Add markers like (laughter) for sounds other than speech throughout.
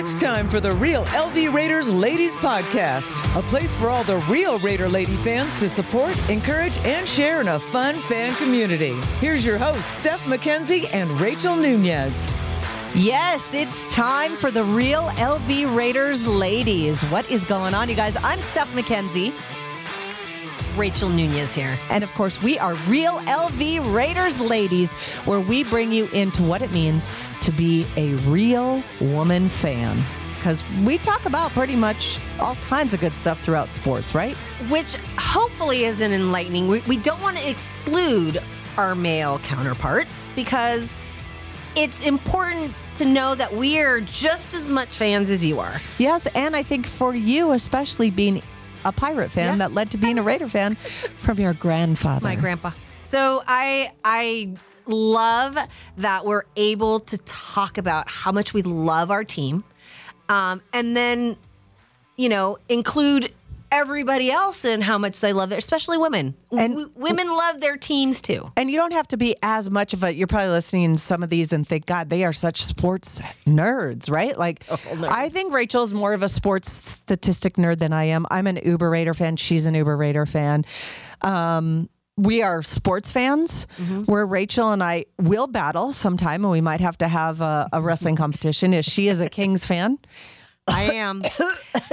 It's time for the Real LV Raiders Ladies Podcast, a place for all the real Raider Lady fans to support, encourage, and share in a fun fan community. Here's your hosts, Steph McKenzie and Rachel Nunez. Yes, it's time for the Real LV Raiders ladies. What is going on, you guys? I'm Steph McKenzie. Rachel Nunez here. And of course, we are Real LV Raiders ladies, where we bring you into what it means to be a real woman fan. Because we talk about pretty much all kinds of good stuff throughout sports, right? Which hopefully is an enlightening. We, we don't want to exclude our male counterparts because it's important to know that we are just as much fans as you are. Yes, and I think for you, especially being a pirate fan Yeah. that led to being a Raider fan (laughs) from your grandfather. My grandpa. So I I love that we're able to talk about how much we love our team, um, and then you know include everybody else and how much they love their, especially women. And- W- women love their teams too. And you don't have to be as much of a. You're probably listening to some of these and think, God, they are such sports nerds, right? Like, I think Rachel's more of a sports statistic nerd than I am. I'm an Uber Raider fan. She's an Uber Raider fan. Um, we are sports fans where Rachel and I will battle sometime, and we might have to have a, a wrestling competition. Is she is a Kings fan? I am,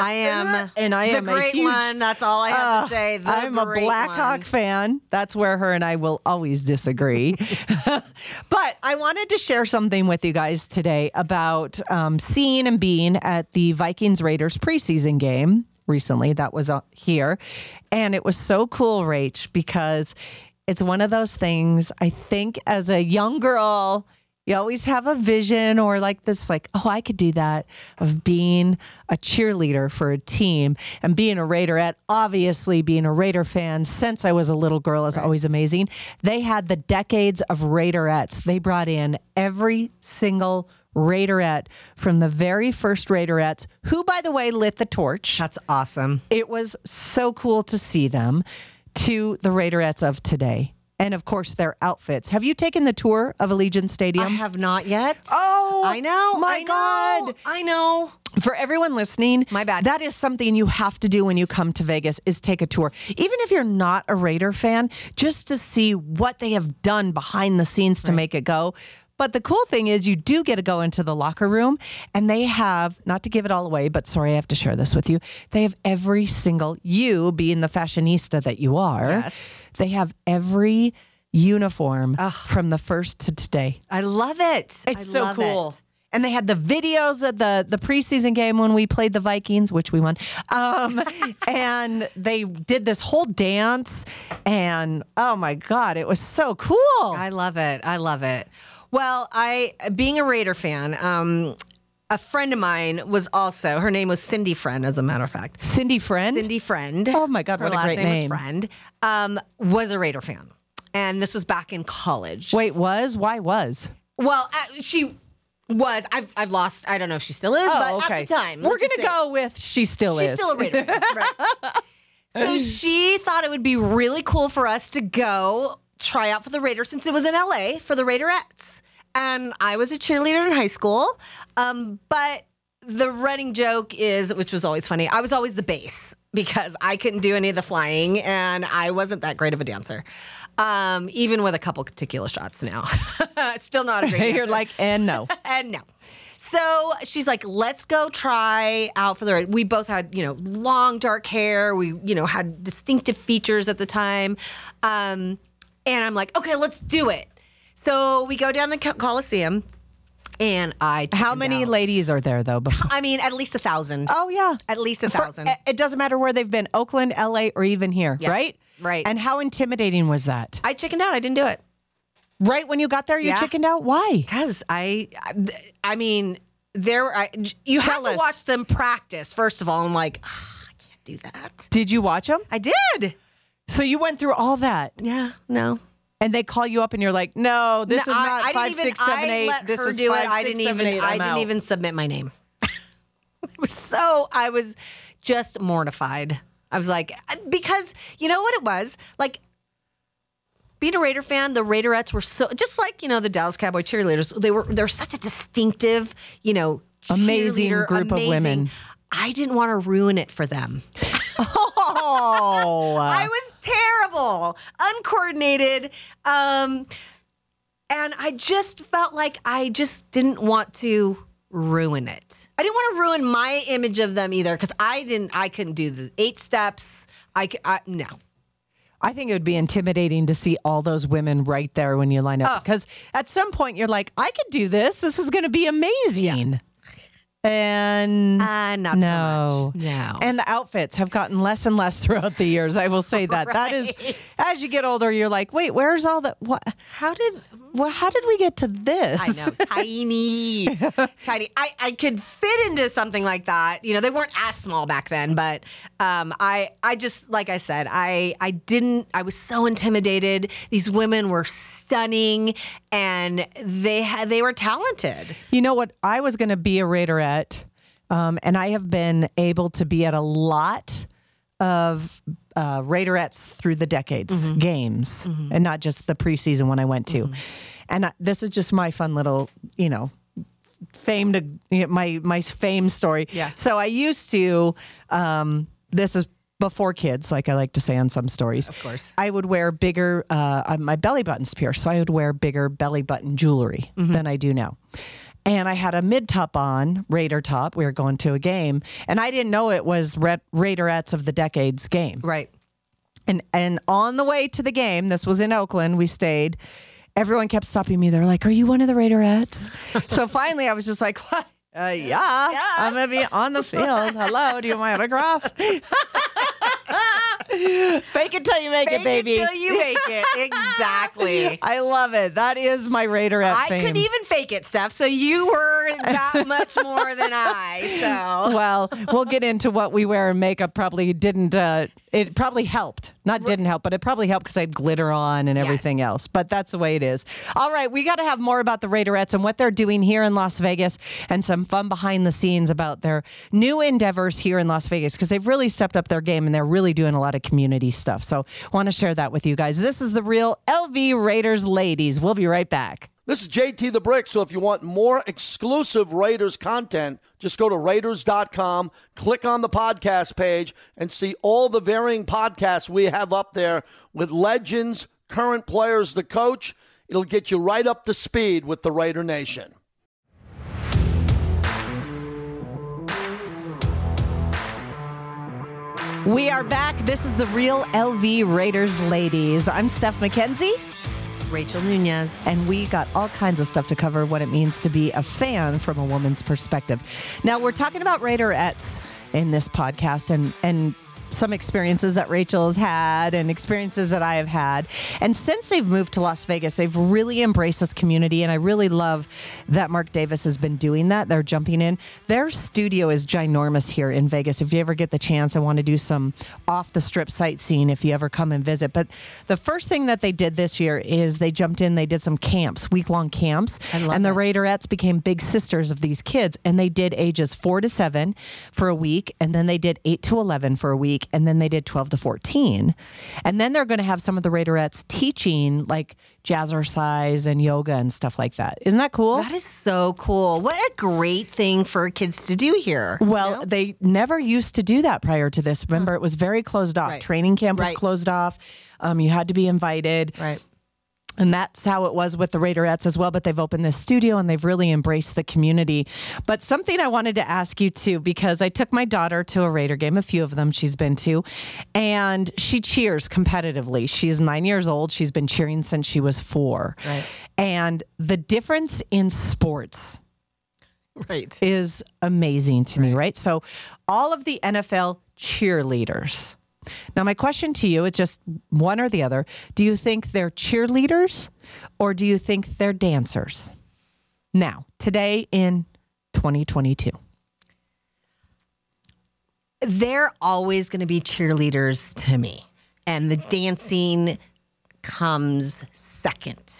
I (laughs) am, And I the am a great huge- one. That's all I have to say. The I'm a Blackhawk one. fan. That's where her and I will always disagree. (laughs) but I wanted to share something with you guys today about um, seeing and being at the Vikings Raiders preseason game recently. That was uh, here. And it was so cool, Rach, because it's one of those things I think as a young girl, you always have a vision or like this, like, oh, I could do that of being a cheerleader for a team and being a Raiderette. Obviously, being a Raider fan since I was a little girl is always amazing. They had the decades of Raiderettes. They brought in every single Raiderette from the very first Raiderettes, who, by the way, lit the torch. That's awesome. It was so cool to see them to the Raiderettes of today. And of course, their outfits. Have you taken the tour of Allegiant Stadium? I have not yet. Oh, I know. My I know, God. I know. For everyone listening, My bad. That is something you have to do when you come to Vegas is take a tour. Even if you're not a Raider fan, just to see what they have done behind the scenes to make it go. But the cool thing is you do get to go into the locker room and they have, not to give it all away, but sorry, I have to share this with you. They have every single, you being the fashionista that you are, Yes. they have every uniform from the first to today. I love it. It's I so cool. it. And they had the videos of the the preseason game when we played the Vikings, which we won. Um, (laughs) and they did this whole dance, and oh my god, it was so cool. I love it. I love it. Well, I being a Raider fan, um, a friend of mine was also her name was Cindy Friend, as a matter of fact. Cindy Friend. Cindy Friend. Oh my God, her what a last great name, name. was Friend. Um, was a Raider fan, and this was back in college. Wait, was why was? Well, uh, she was. I've I've lost. I don't know if she still is, oh, but at the time, We're gonna go with she still She's is. She's still a Raider fan. (laughs) Right. So she thought it would be really cool for us to go try out for the Raiders since it was in LA for the Raiderettes. And I was a cheerleader in high school. Um, but the running joke is, which was always funny, I was always the bass because I couldn't do any of the flying and I wasn't that great of a dancer. Um, even with a couple tequila shots now. (laughs) Still not a great (laughs) dancer You're like, and no. (laughs) and no. So she's like, let's go try out for the ride. We both had, you know, long dark hair. We, you know, had distinctive features at the time. Um, and I'm like, okay, let's do it. So we go down the Coliseum and I. How many out. ladies are there though? Before? I mean, at least a thousand. Oh yeah. At least a For- thousand. it doesn't matter where they've been, Oakland, LA, or even here, Yeah, right? right. And how intimidating was that? I chickened out. I didn't do it. Right when you got there, you Yeah. chickened out. Why? Because I, I mean, there, I, you have Tell to watch them practice, first of all. I'm like, "Ah, I can't do that. Did you watch them? I did. So you went through all that, Yeah, no. And they call you up, and you're like, "No, this No, is not I didn't five, even- seven, I eight. This is five, it. I didn't seven, even. eight. I didn't out." even submit my name. it was (laughs) so. I was just mortified. I was like, uh, because you know what it was like. Being a Raider fan, the Raiderettes were so just like you know the Dallas Cowboy cheerleaders. They were they're such a distinctive, you know, Amazing group of women. I didn't want to ruin it for them. Oh, (laughs) (laughs) I was terrible, uncoordinated. Um, and I just felt like I just didn't want to ruin it. I didn't want to ruin my image of them either because I didn't, I couldn't do the eight steps. I, I no. I think it would be intimidating to see all those women right there when you line up because at some point you're like, I could do this. This is going to be amazing. And Uh, not so no, much. No. And the outfits have gotten less and less (laughs) throughout the years. I will say that. That is, as you get older, you're like, wait, where's all the what? How did Well, how did we get to this? I know, (laughs) tiny, tiny. I, I could fit into something like that. You know, they weren't as small back then, but um, I I just like I said, I I didn't. I was so intimidated. These women were stunning, and they had they were talented. You know what? I was going to be a Raiderette, um, and I have been able to be at a lot of uh, Raiderettes through the decades, games, and not just the preseason one I went to. And I, this is just my fun little, you know, fame to you know, my my fame story. Yeah. So I used to. Um, this is before kids, like I like to say on some stories. Of course. I would wear bigger. Uh, uh, my belly buttons pierced, so I would wear bigger belly button jewelry than I do now. And I had a mid top on, Raider top. We were going to a game, and I didn't know it was Ra- Raiderettes of the Decades game. Right. And and on the way to the game, this was in Oakland, we stayed. Everyone kept stopping me. They're like, "Are you one of the Raiderettes?" (laughs) so finally, I was just like, "What? (laughs) Uh, yeah, I'm gonna be on the field. Hello, do you want my autograph?" (laughs) (laughs) Fake it till you make it, baby. Until you make it. (laughs) Exactly. I love it. That is my Raiderette I fame. couldn't even fake it, Steph. So you were that (laughs) much more than I. So well, we'll get into what we wear and makeup. Probably didn't. Uh, it probably helped. Not didn't help, but it probably helped because I had glitter on and everything else. But that's the way it is. All right, we got to have more about the Raiderettes and what they're doing here in Las Vegas, and some fun behind the scenes about their new endeavors here in Las Vegas because they've really stepped up their game and they're really doing a lot of community stuff. So, want to share that with you guys. This is the real LV Raiders ladies. We'll be right back. This is JT the Brick. So if you want more exclusive Raiders content, just go to Raiders.com, click on the podcast page, and see all the varying podcasts we have up there with legends, current players, the coach. It'll get you right up to speed with the Raider Nation. We are back. This is the real LV Raiders ladies. I'm Steph McKenzie. Rachel Nunez. and we got all kinds of stuff to cover what it means to be a fan from a woman's perspective. Now we're talking about Raiderettes in this podcast and and some experiences that Rachel has had and experiences that I have had. And since they've moved to Las Vegas, they've really embraced this community. And I really love that Mark Davis has been doing that. They're jumping in. Their studio is ginormous here in Vegas. If you ever get the chance, I want to do some off the strip sightseeing if you ever come and visit. But the first thing that they did this year is they jumped in, they did some camps, week long camps. And the that. Raiderettes became big sisters of these kids. And they did ages four to seven for a week. And then they did eight to 11 for a week. And then they did 12 to 14. And then they're going to have some of the Raiderettes teaching like jazzercise and yoga and stuff like that. Isn't that cool? That is so cool. What a great thing for kids to do here. Well, they never used to do that prior to this. Remember, it was very closed off. Right. Training camp was Right. closed off. Um, you had to be invited. Right. And that's how it was with the Raiderettes as well. But they've opened this studio and they've really embraced the community. But something I wanted to ask you too, because I took my daughter to a Raider game, a few of them she's been to, and she cheers competitively. She's nine years old. She's been cheering since she was four. Right. And the difference in sports Right. is amazing to me, right? So, all of the NFL cheerleaders. Now, my question to you is just one or the other. Do you think they're cheerleaders or do you think they're dancers? Now, today in 2022. They're always going to be cheerleaders to me. And the dancing comes second.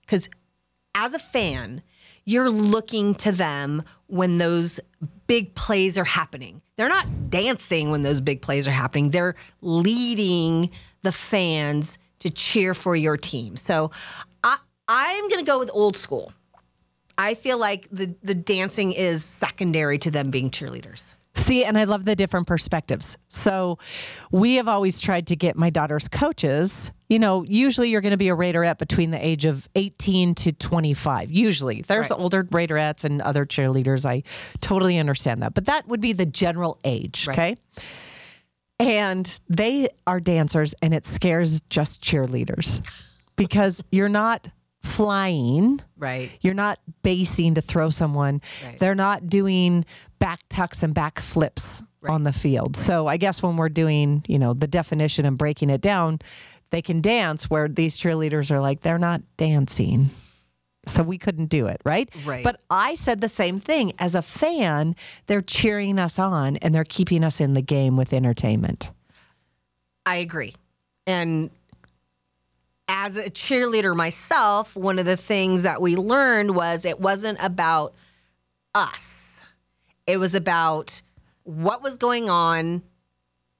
Because as a fan, you're looking to them when those big plays are happening. They're not dancing when those big plays are happening, they're leading the fans to cheer for your team. So I, I'm going to go with old school. I feel like the the dancing is secondary to them being cheerleaders. See, and I love the different perspectives. So, we have always tried to get my daughter's coaches. You know, usually you're going to be a Raiderette between the age of 18 to 25. Usually, there's Right. older Raiderettes and other cheerleaders. I totally understand that, but that would be the general age. Right. Okay. And they are dancers, and it scares just cheerleaders because you're not flying. Right. You're not basing to throw someone. Right. They're not doing back tucks and back flips on the field. So I guess when we're doing, you know, the definition and breaking it down, they can dance where these cheerleaders are like, they're not dancing. So we couldn't do it, right? Right. But I said the same thing. As a fan, they're cheering us on and they're keeping us in the game with entertainment. I agree. And as a cheerleader myself, one of the things that we learned was it wasn't about us. It was about what was going on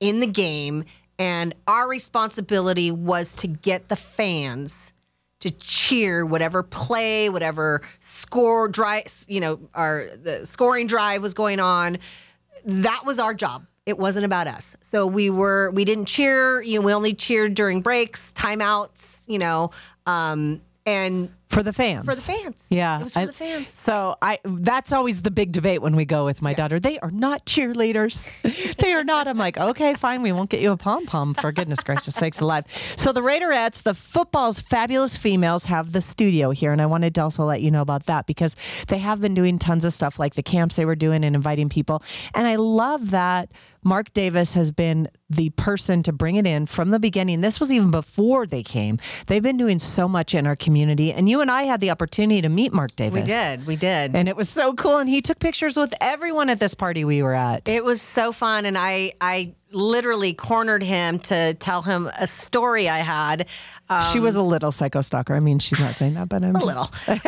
in the game and our responsibility was to get the fans to cheer whatever play, whatever score drive, you know, our the scoring drive was going on. That was our job. It wasn't about us. So we were we didn't cheer, you know, we only cheered during breaks, timeouts, you know, um and For the fans. for the fans. Yeah. It was for I- the fans. So I that's always the big debate when we go with my daughter. They are not cheerleaders. (laughs) they are not. I'm like, okay, fine, we won't get you a pom pom for (laughs) goodness gracious sakes alive. So the Raiderettes, the football's fabulous females, have the studio here, and I wanted to also let you know about that because they have been doing tons of stuff like the camps they were doing and inviting people. And I love that Mark Davis has been the person to bring it in from the beginning. This was even before they came. They've been doing so much in our community, and you and I had the opportunity to meet Mark Davis. We did. We did. And it was so cool. And he took pictures with everyone at this party we were at. It was so fun, and I I literally cornered him to tell him a story I had. Um, she was a little psycho stalker. I mean, she's not saying that, but I'm (laughs) a just- little. (laughs) um,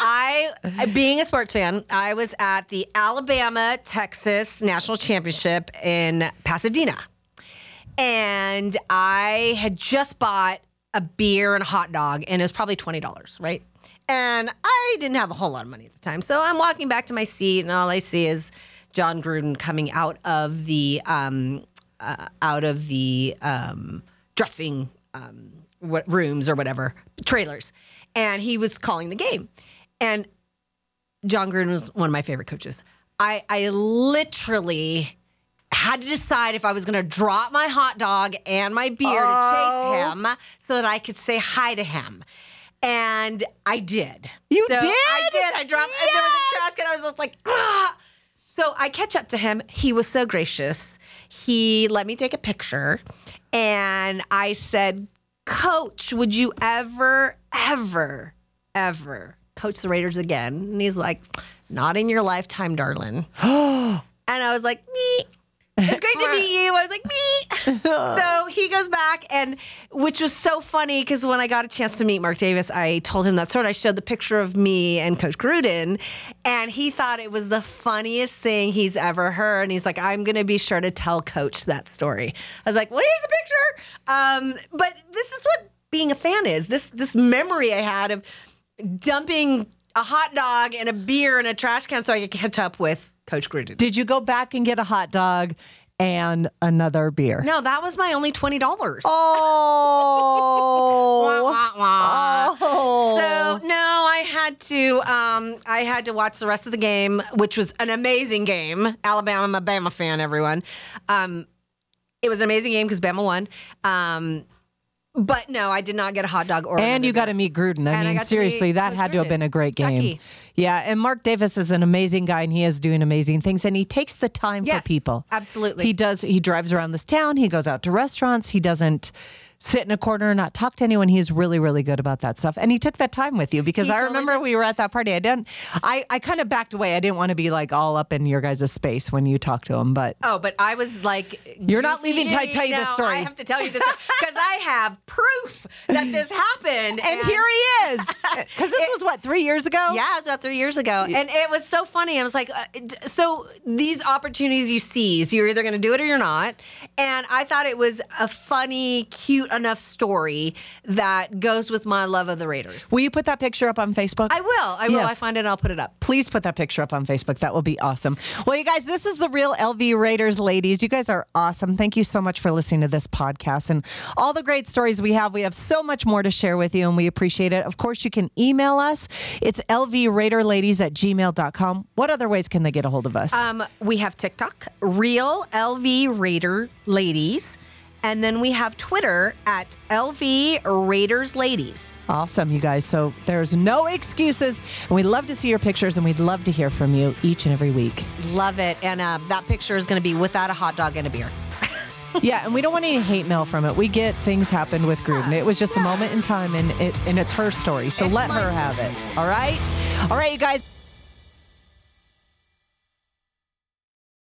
I, being a sports fan, I was at the Alabama Texas National Championship in Pasadena, and I had just bought a beer and a hot dog, and it was probably twenty dollars, right? And I didn't have a whole lot of money at the time, so I'm walking back to my seat, and all I see is Jon Gruden coming out of the um, uh, out of the um, dressing um, what rooms or whatever trailers, and he was calling the game, and Jon Gruden was one of my favorite coaches. I I literally had to decide if I was going to drop my hot dog and my beer Oh. to chase him so that I could say hi to him. And I did. You So did? I did. I dropped, and there was a trash can. I was just like, ah. So I catch up to him. He was so gracious. He let me take a picture. And I said, Coach, would you ever, ever, ever coach the Raiders again? And he's like, Not in your lifetime, darling. (gasps) and I was like, Me. It's great to meet you. I was like, me. (laughs) so he goes back, and which was so funny because when I got a chance to meet Mark Davis, I told him that story. I showed the picture of me and Coach Gruden, and he thought it was the funniest thing he's ever heard. And he's like, I'm going to be sure to tell Coach that story. I was like, well, here's the picture. Um, but this is what being a fan is. This this memory I had of dumping a hot dog and a beer in a trash can so I could catch up with Coach Gruden. Did you go back and get a hot dog and another beer? No, that was my only twenty dollars. Oh. Oh. So no, I had to. Um, I had to watch the rest of the game, which was an amazing game. Alabama, I'm a Bama fan. Everyone, um, it was an amazing game because Bama won. Um, but no, I did not get a hot dog or. and you got to meet Gruden. I And mean, to seriously, that Coach had to have Gruden. been a great game. Becky. Yeah, and Mark Davis is an amazing guy, and he is doing amazing things, and he takes the time Yes, for people. absolutely. he does. He drives around this town. He goes out to restaurants. He doesn't sit in a corner and not talk to anyone. He's really, really good about that stuff, and he took that time with you because He I totally remember did. we were at that party. I didn't. I I kind of backed away. I didn't want to be like all up in your guys' space when you talked to him, but. Oh, but I was like, You're not leaving till I tell you no, this story. I have to tell you this because I have proof that this happened. (laughs) And here he is. (laughs) Because this was what three years ago. Yeah, it was about three years ago, and it was so funny. I was like, uh, so these opportunities you seize, you're either going to do it or you're not. And I thought it was a funny, cute enough story that goes with my love of the Raiders. Will you put that picture up on Facebook? I will. I will. Yes. I find it. and I'll put it up. Please put that picture up on Facebook. That will be awesome. Well, you guys, this is the real LV Raiders ladies. You guys are awesome. Thank you so much for listening to this podcast and all the great stories we have. We have so much more to share with you and we appreciate it. Of course, you can email us. It's lvraiderladies at gmail.com. What other ways can they get a hold of us? Um, we have TikTok, Real LV Raider Ladies, and then we have Twitter at LV Raiders Ladies. Awesome, you guys. So there's no excuses. And we'd love to see your pictures and we'd love to hear from you each and every week. Love it. And uh, that picture is going to be without a hot dog and a beer. (laughs) yeah, and we don't want any hate mail from it. We get things happened with Gruden. It was just a moment in time and it and it's her story. So It's let her have it. All right? All right, you guys.